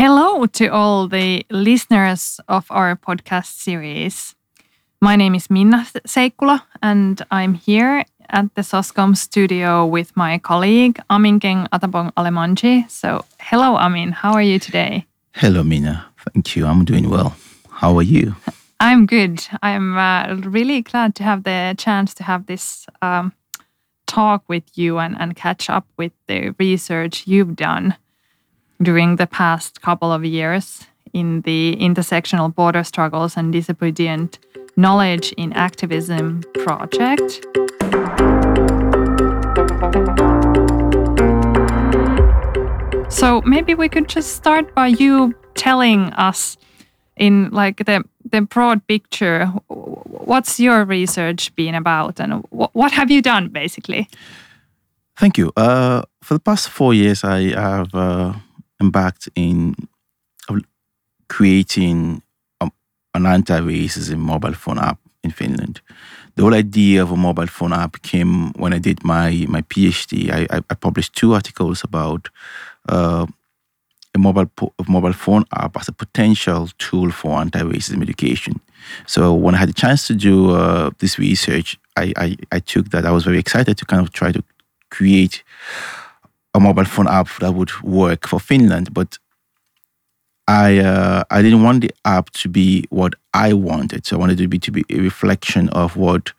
Hello to all the listeners of our podcast series. My name is Minna Seikkula, and I'm here at the Soscom studio with my colleague Aminkeng Atabong Alemanji. So, hello, Amin. How are you today? Hello, Minna. Thank you. I'm doing well. How are you? I'm good. I'm uh, really glad to have the chance to have this um, talk with you and, and catch up with the research you've done during the past couple of years in the intersectional border struggles and disobedient knowledge in activism project. So maybe we could just start by you telling us in like the the broad picture what's your research been about and what have you done basically thank you uh, for the past four years i have uh, embarked in creating a, an anti-racism mobile phone app in finland the whole idea of a mobile phone app came when i did my my phd i, I published two articles about uh, a mobile a mobile phone app as a potential tool for anti-racism education. So when I had the chance to do uh, this research, I, I, I took that. I was very excited to kind of try to create a mobile phone app that would work for Finland, but I uh, I didn't want the app to be what I wanted. So I wanted it to be to be a reflection of what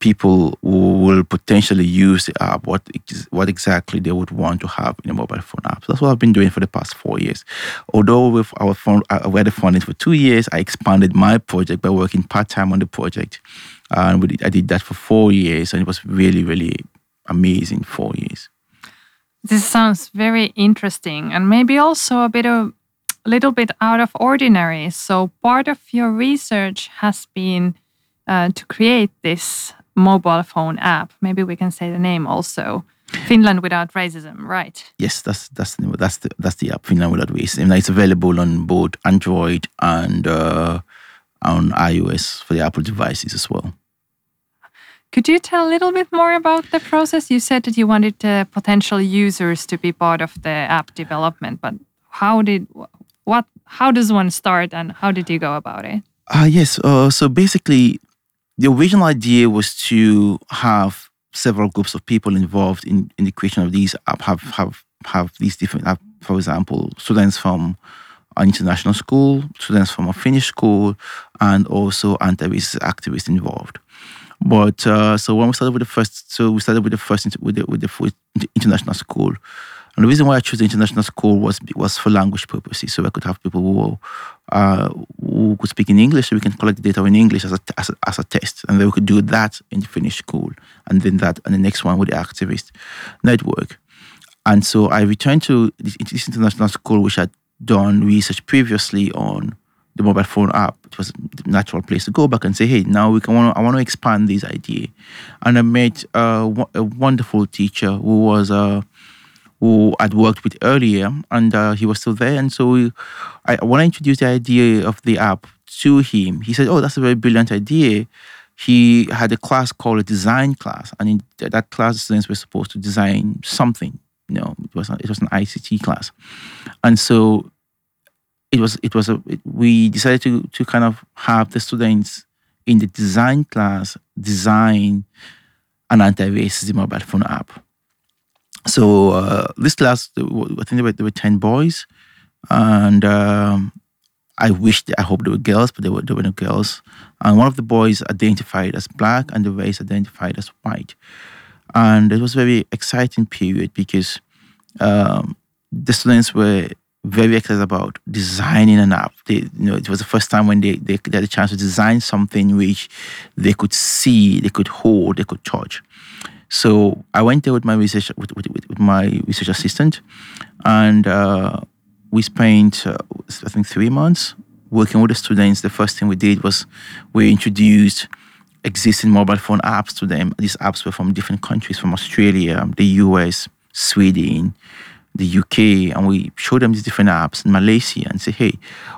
people will potentially use the app, what what exactly they would want to have in a mobile phone app. So that's what I've been doing for the past four years. Although with our phone, uh, we had the funding for two years, I expanded my project by working part time on the project, and did, I did that for four years, and it was really really amazing four years. This sounds very interesting, and maybe also a bit of a little bit out of ordinary. So part of your research has been uh, to create this mobile phone app. Maybe we can say the name also. Finland without racism, right? Yes, that's that's the, that's the that's the app Finland without racism. It's available on both Android and uh, on iOS for the Apple devices as well. Could you tell a little bit more about the process? You said that you wanted uh, potential users to be part of the app development, but how did what how does one start and how did you go about it? Uh, yes, uh, so basically the original idea was to have several groups of people involved in, in the creation of these app have have have these different app, for example students from an international school students from a finnish school and also anti-racist activists involved but uh, so when we started with the first so we started with the first with the, with the international school and the reason why I chose the international school was was for language purposes, so I could have people who uh, who could speak in English, so we can collect the data in English as a, as a, as a test, and then we could do that in the Finnish school, and then that and the next one with the activist network. And so I returned to this, this international school, which had done research previously on the mobile phone app. It was a natural place to go back and say, hey, now we can want I want to expand this idea. And I met uh, a wonderful teacher who was uh, who I'd worked with earlier, and uh, he was still there. And so we, I, when I introduced the idea of the app to him, he said, "Oh, that's a very brilliant idea." He had a class called a design class, and in that class, students were supposed to design something. You know, it was a, it was an ICT class, and so it was it was a it, we decided to to kind of have the students in the design class design an anti-racism mobile phone app so uh, this class, I think there were, there were ten boys, and um, I wished, I hope there were girls, but there were there were no girls. And one of the boys identified as black, and the race identified as white. And it was a very exciting period because um, the students were very excited about designing an app. They, you know, it was the first time when they, they, they had a chance to design something which they could see, they could hold, they could touch. So I went there with my research with, with, with my research assistant, and uh, we spent uh, I think three months working with the students. The first thing we did was we introduced existing mobile phone apps to them. These apps were from different countries, from Australia, the US, Sweden, the UK, and we show them these different apps in Malaysia and say, hey,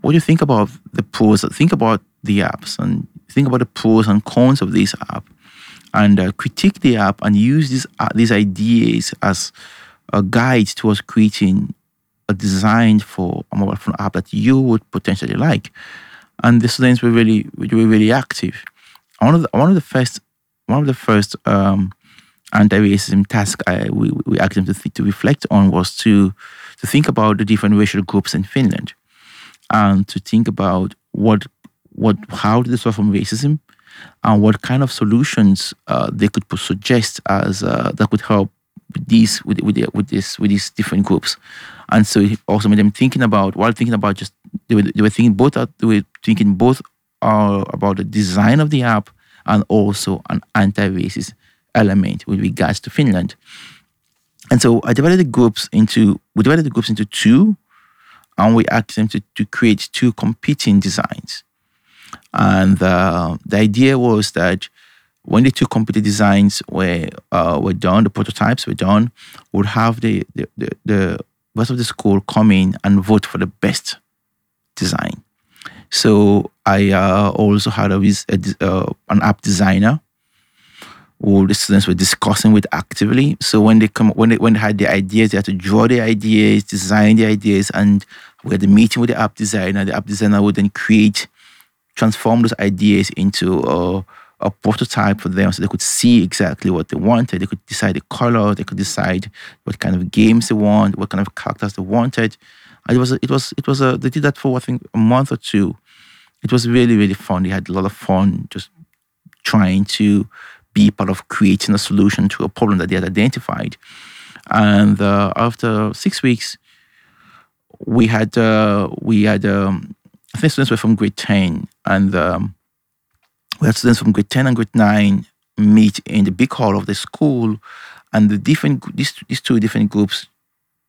what do you think about the pros? Think about the apps and think about the pros and cons of this app and uh, critique the app and use these uh, these ideas as a guide towards creating a design for a mobile phone app that you would potentially like? And the students were really, were really active. One of the, one of the first, one of the first um, anti-racism task I, we, we asked them to, th- to reflect on was to to think about the different racial groups in Finland, and to think about what what how they suffer from racism, and what kind of solutions uh, they could suggest as uh, that could help with these with with, with this with these different groups, and so it also made them thinking about while thinking about just they were, they were thinking both they were thinking both uh, about the design of the app and also an anti-racist element with regards to Finland. And so I divided the groups into we divided the groups into two, and we asked them to, to create two competing designs. And uh, the idea was that when the two competing designs were uh, were done, the prototypes were done, would have the, the, the, the rest of the school come in and vote for the best design. So I uh, also had a, a uh, an app designer who the students were discussing with actively. So when they come, when they when they had the ideas, they had to draw the ideas, design the ideas, and we had the meeting with the app designer. The app designer would then create, transform those ideas into a, a prototype for them, so they could see exactly what they wanted. They could decide the color. They could decide what kind of games they want, what kind of characters they wanted. And it was it was it was a they did that for I think a month or two. It was really really fun. They had a lot of fun just trying to be part of creating a solution to a problem that they had identified. And uh, after six weeks, we had uh, we had um, I think students were from grade ten, and um, we had students from grade ten and grade nine meet in the big hall of the school, and the different these these two different groups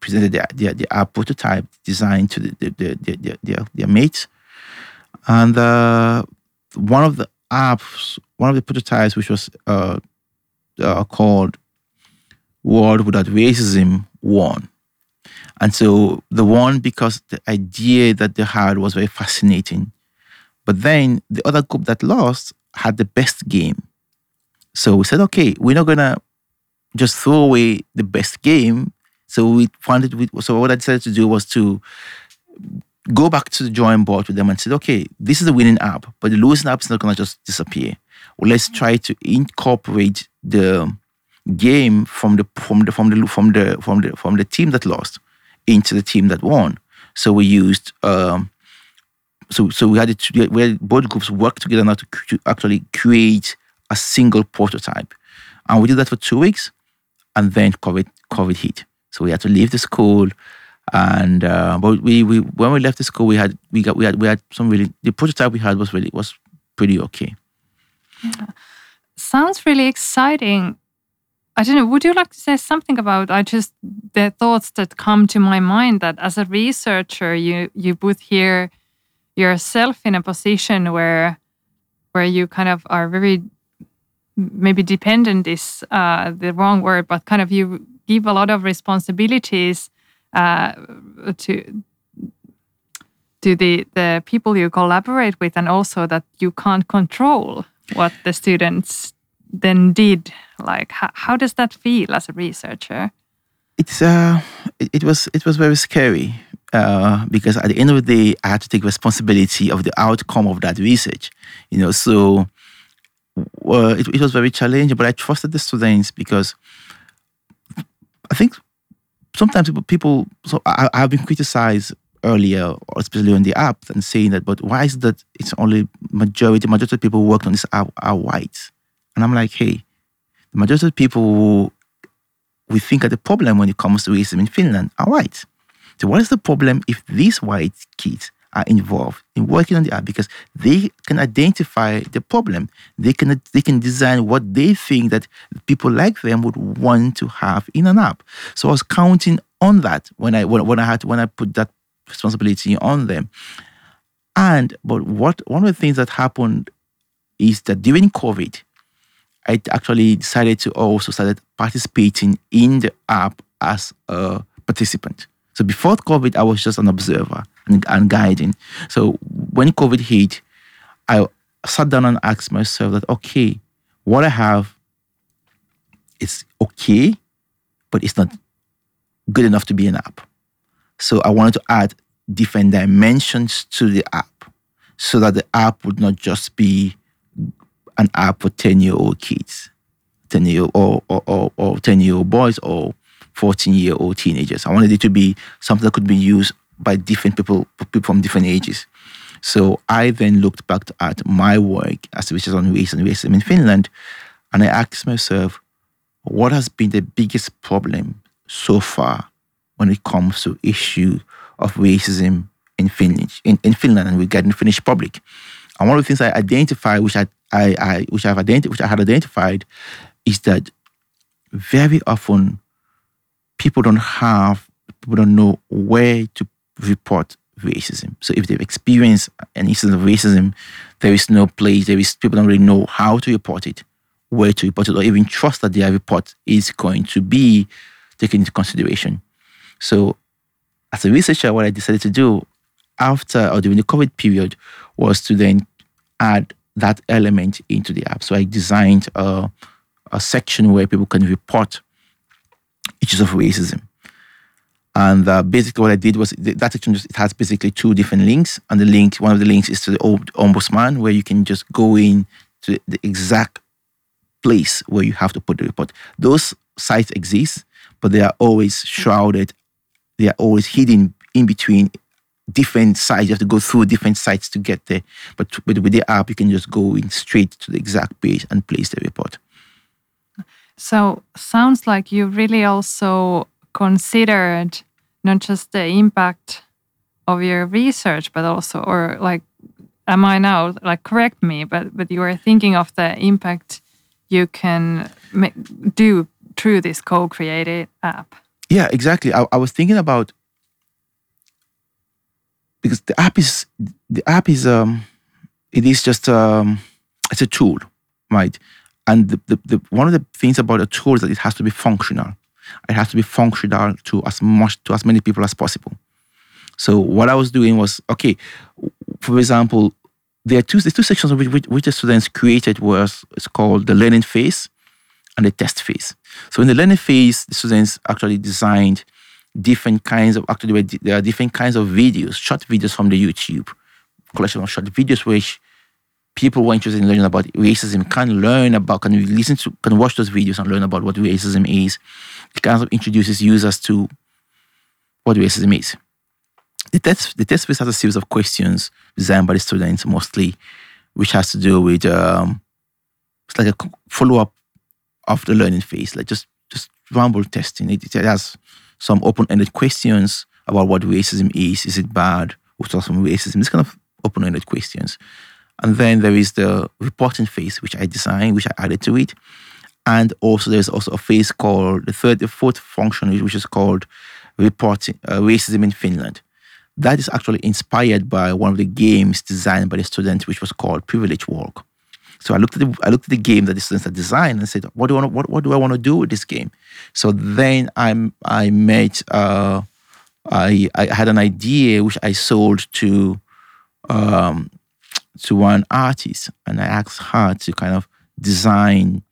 presented their their, their prototype design to the, the, the, the their, their mates, and uh, one of the apps, one of the prototypes, which was uh, uh, called World Without Racism, won. And so the one because the idea that they had was very fascinating. But then the other group that lost had the best game. So we said, okay, we're not gonna just throw away the best game. So we wanted, so what I decided to do was to go back to the drawing board with them and say, okay, this is the winning app, but the losing app is not going to just disappear. Let's try to incorporate the game from the from the from the from the from the from the team that lost into the team that won. So we used um, so so we had it where both groups worked together now to, to actually create a single prototype, and we did that for two weeks, and then COVID COVID hit. So we had to leave the school and uh, but we, we when we left the school we had we got we had we had some really the prototype we had was really was pretty okay sounds really exciting. I don't know would you like to say something about i just the thoughts that come to my mind that as a researcher you you put here yourself in a position where where you kind of are very maybe dependent is uh, the wrong word but kind of you give a lot of responsibilities uh, to to the the people you collaborate with, and also that you can't control what the students then did. Like, how, how does that feel as a researcher? It's uh, it, it was it was very scary uh, because at the end of the day, I had to take responsibility of the outcome of that research. You know, so uh, it, it was very challenging, but I trusted the students because I think sometimes people, so I, have been criticized earlier, especially on the app, and saying that, but why is that it's only majority, majority of people who worked on this app are white? And I'm like, hey, the majority of people who we think are the problem when it comes to racism in Finland are white. So what is the problem if these white kids are involved in working on the app because they can identify the problem. They can they can design what they think that people like them would want to have in an app. So I was counting on that when I when, when I had when I put that responsibility on them. And but what one of the things that happened is that during COVID, I actually decided to also started participating in the app as a participant. So before COVID, I was just an observer and, and guiding. So when COVID hit, I sat down and asked myself that, okay, what I have is okay, but it's not good enough to be an app. So I wanted to add different dimensions to the app so that the app would not just be an app for 10 year old kids, 10 year or, or, or, or 10 year old boys or 14 year old teenagers. I wanted it to be something that could be used by different people, people from different ages. So I then looked back at my work as a researcher on race and racism in Finland, and I asked myself, what has been the biggest problem so far when it comes to issue of racism in Finland, in, in Finland and regarding the Finnish public? And one of the things I identified, which I, I, I which I've identified, which I had identified, is that very often people don't have, people don't know where to report racism. So if they've experienced an instance of racism, there is no place, there is people don't really know how to report it, where to report it, or even trust that their report is going to be taken into consideration. So as a researcher, what I decided to do after or during the COVID period was to then add that element into the app. So I designed a, a section where people can report issues of racism. And uh, basically, what I did was that section just it has basically two different links, and the link one of the links is to the ombudsman, where you can just go in to the exact place where you have to put the report. Those sites exist, but they are always shrouded. They are always hidden in between different sites. You have to go through different sites to get there. But with, the app, you can just go in straight to the exact page and place the report. So sounds like you really also considered not just the impact of your research, but also, or like, am I now like correct me? But but you are thinking of the impact you can do through this co-created app. Yeah, exactly. I, I was thinking about because the app is the app is um it is just um it's a tool, right? And the, the, the one of the things about a tool is that it has to be functional it has to be functional to as much to as many people as possible. So what I was doing was okay. For example, there are two the two sections which, which, which the students created was it's called the learning phase and the test phase. So in the learning phase, the students actually designed different kinds of actually there are different kinds of videos, short videos from the YouTube collection of short videos which people who are interested in learning about racism can learn about, can listen to, can watch those videos and learn about what racism is. It kind of introduces users to what racism is. The test, the test phase has a series of questions designed by the students mostly, which has to do with um, it's like a follow up of the learning phase, like just just ramble testing. It, it has some open ended questions about what racism is. Is it bad? What's from racism? This kind of open ended questions. And then there is the reporting phase, which I designed, which I added to it. And also there's also a phase called the third, the fourth function, which is called reporting uh, racism in Finland. That is actually inspired by one of the games designed by the students, which was called Privilege Walk. So I looked at the I looked at the game that the students had designed and said, what do I want what, what do I want to do with this game? So then I I made uh, I I had an idea which I sold to um, to one artist and I asked her to kind of design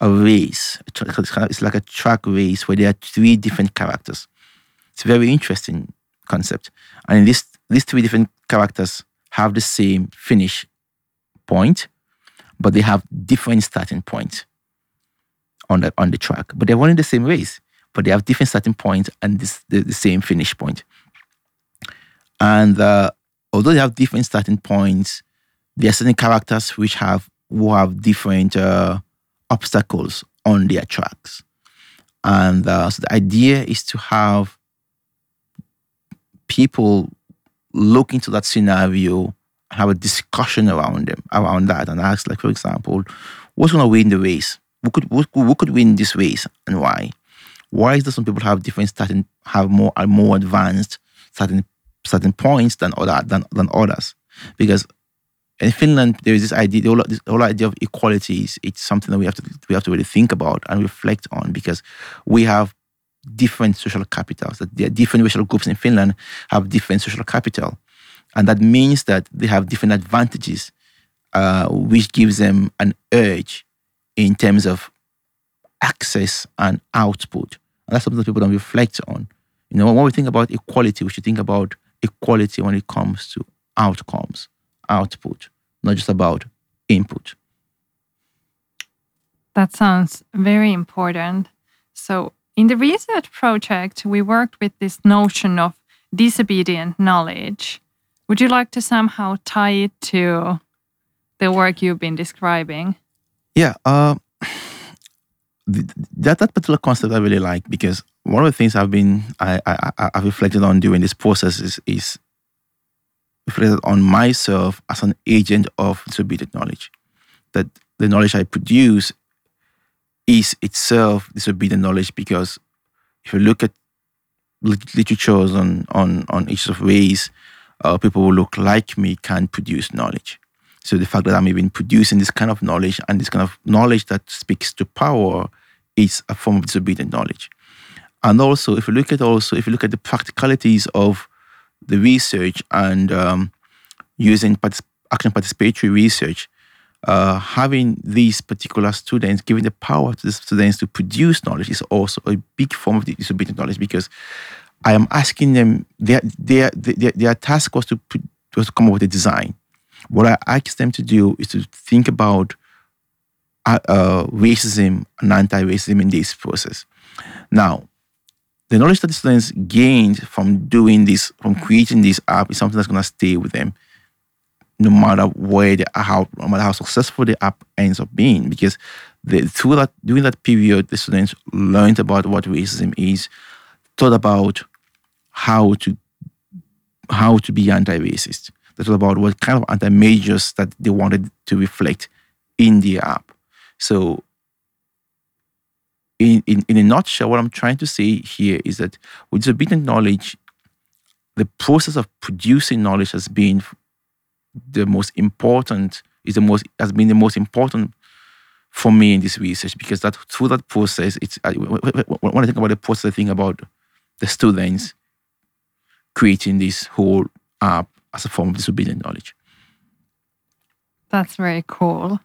a race. It's like a track race where there are three different characters. It's a very interesting concept. And this, these three different characters have the same finish point, but they have different starting points on the, on the track. But they're running the same race, but they have different starting points and this, the, the same finish point. And uh, although they have different starting points, there are certain characters which have who have different uh, obstacles on their tracks, and uh, so the idea is to have people look into that scenario have a discussion around them around that, and ask, like for example, what's going to win the race? Who could who, who could win this race and why? Why is that some people have different starting have more are more advanced certain certain points than other than, than others? Because in Finland, there is this idea, the whole, this whole idea of equality is it's something that we have to we have to really think about and reflect on because we have different social capitals. That there different racial groups in Finland have different social capital, and that means that they have different advantages, uh, which gives them an urge in terms of access and output. And that's something that people don't reflect on You know, when we think about equality, we should think about equality when it comes to outcomes, output, not just about input. That sounds very important. So, in the research project, we worked with this notion of disobedient knowledge. Would you like to somehow tie it to the work you've been describing? Yeah, uh, that that particular concept I really like because one of the things I've been I, I I've reflected on during this process is is reflected on myself as an agent of disobedient knowledge. That the knowledge I produce is itself disobedient knowledge because if you look at literatures on on on issues of ways uh, people who look like me can produce knowledge. So the fact that I'm even producing this kind of knowledge and this kind of knowledge that speaks to power is a form of disobedient knowledge. And also, if you look at also if you look at the practicalities of the research and um, using partic- action participatory research, uh, having these particular students, giving the power to the students to produce knowledge is also a big form of disobedient knowledge because I am asking them, their, their, their, their task was to, put, was to come up with a design. What I asked them to do is to think about uh, uh, racism and anti-racism in this process. Now, the knowledge that the students gained from doing this, from creating this app, is something that's going to stay with them no matter where they how no matter how successful the app ends up being because the, through that during that period the students learned about what racism is thought about how to how to be anti-racist. They thought about what kind of anti-measures that they wanted to reflect in the app. So in, in, in a nutshell what i'm trying to say here is that with disobedient knowledge the process of producing knowledge has been the most important is the most has been the most important for me in this research because that through that process, it's when I think about the process, I think about the students creating this whole app as a form of disobedient knowledge. That's very cool.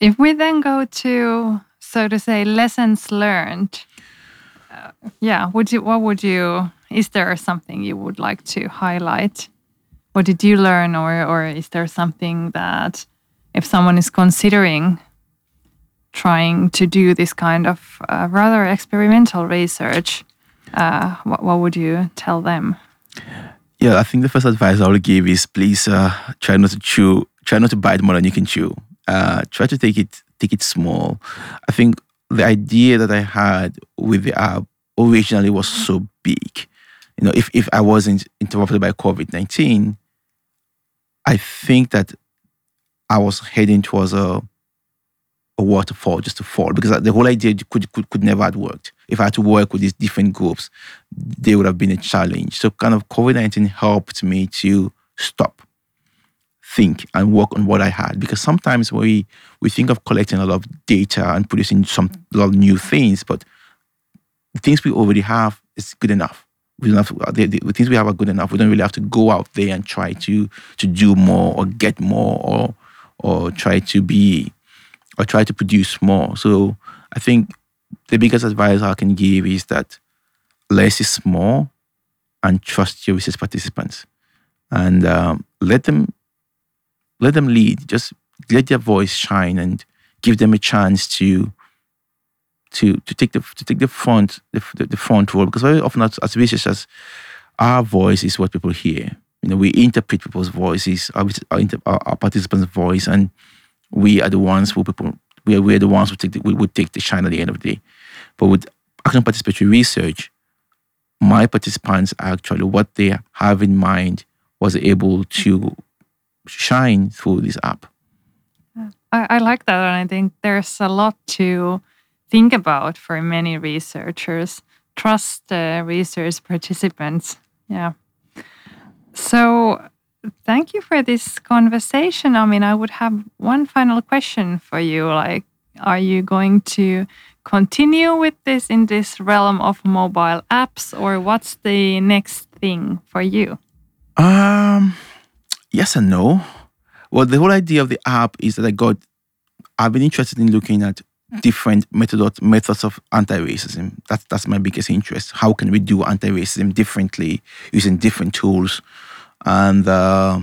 If we then go to, so to say, lessons learned, uh, yeah, would you? What would you? Is there something you would like to highlight? what did you learn or or is there something that if someone is considering trying to do this kind of uh, rather experimental research uh, what, what would you tell them? Yeah i think the first advice i would give is please uh, try not to chew try not to bite more than you can chew. Uh, try to take it take it small. I think the idea that i had with the app originally was so big. You know if, if i wasn't interrupted by covid-19 I think that I was heading towards a a waterfall just to fall because the whole idea could, could could never have worked. If I had to work with these different groups, they would have been a challenge. So kind of COVID nineteen helped me to stop, think, and work on what I had. Because sometimes we we think of collecting a lot of data and producing some a lot of new things, but the things we already have is good enough we don't have to, the, the, things we have are good enough. We don't really have to go out there and try to to do more or get more or or try to be or try to produce more. So I think the biggest advice I can give is that less is more and trust your research participants and um, let them let them lead. Just let their voice shine and give them a chance to to to take the to take the front the, the front role because very often as, as researchers, our voice is what people hear. You know, we interpret people's voices, our, our, our participants' voice, and we are the ones who people we are, we are the ones who take the, we would take the shine at the end of the day. But with action participatory research, my participants actually what they have in mind was able to shine through this app. I, I like that, and I think there's a lot to think about for many researchers. Trust the research participants. Yeah. So, thank you for this conversation. I mean, I would have one final question for you. Like, are you going to continue with this in this realm of mobile apps, or what's the next thing for you? Um, yes and no. Well, the whole idea of the app is that I got. I've been interested in looking at different method, methods of anti-racism. That's that's my biggest interest. How can we do anti-racism differently using different tools, and uh,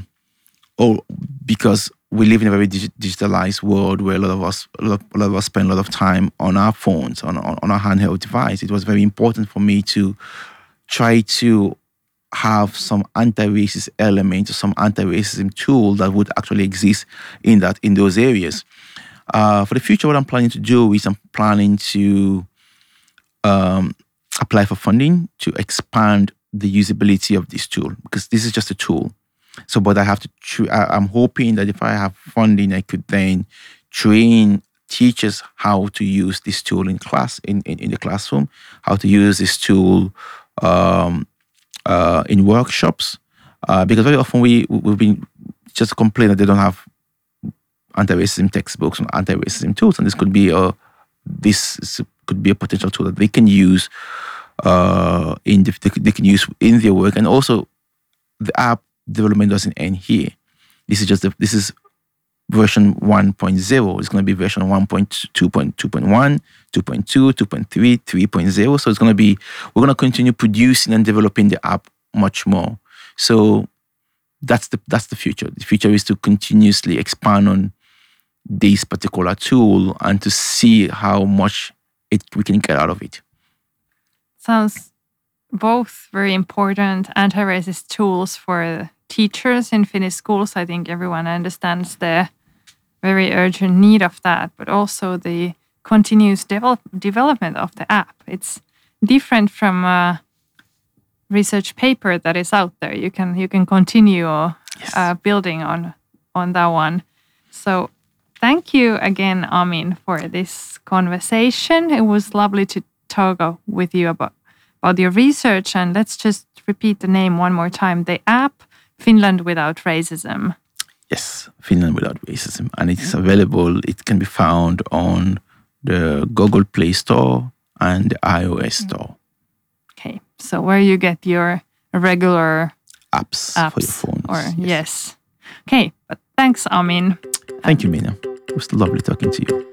oh, because we live in a very dig- digitalized world where a lot of us a lot, a lot, of us spend a lot of time on our phones, on, on on our handheld device. It was very important for me to try to have some anti-racist element or some anti-racism tool that would actually exist in that in those areas. Uh, for the future, what I'm planning to do is I'm planning to um, apply for funding to expand the usability of this tool because this is just a tool. So, but I have to. I, I'm hoping that if I have funding, I could then train teachers how to use this tool in class in, in, in the classroom, how to use this tool um, uh, in workshops, uh, because very often we we've been just complain that they don't have anti-racism textbooks and anti-racism tools, and this could be a this could be a potential tool that they can use uh, in the, they can use in their work, and also the app development doesn't end here. This is just the, this is version 1.0. It's going to be version 1.2.2.1, 2.2, 2.3, 3.0. So it's going to be we're going to continue producing and developing the app much more. So that's the that's the future. The future is to continuously expand on this particular tool and to see how much it we can get out of it. Sounds both very important anti-racist tools for teachers in Finnish schools. I think everyone understands the very urgent need of that, but also the continuous develop, development of the app. It's different from a research paper that is out there. You can you can continue yes. uh, building on on that one. So thank you again, Amin, for this conversation. It was lovely to talk with you about about your research. And let's just repeat the name one more time: the app Finland Without Racism. Yes, Finland Without Racism. And it's available, it can be found on the Google Play Store and the iOS mm. Store. Okay, so where you get your regular apps, apps for your phone. Or, yes. yes. Okay, but thanks, Amin. Thank you, Minna. It was lovely talking to you.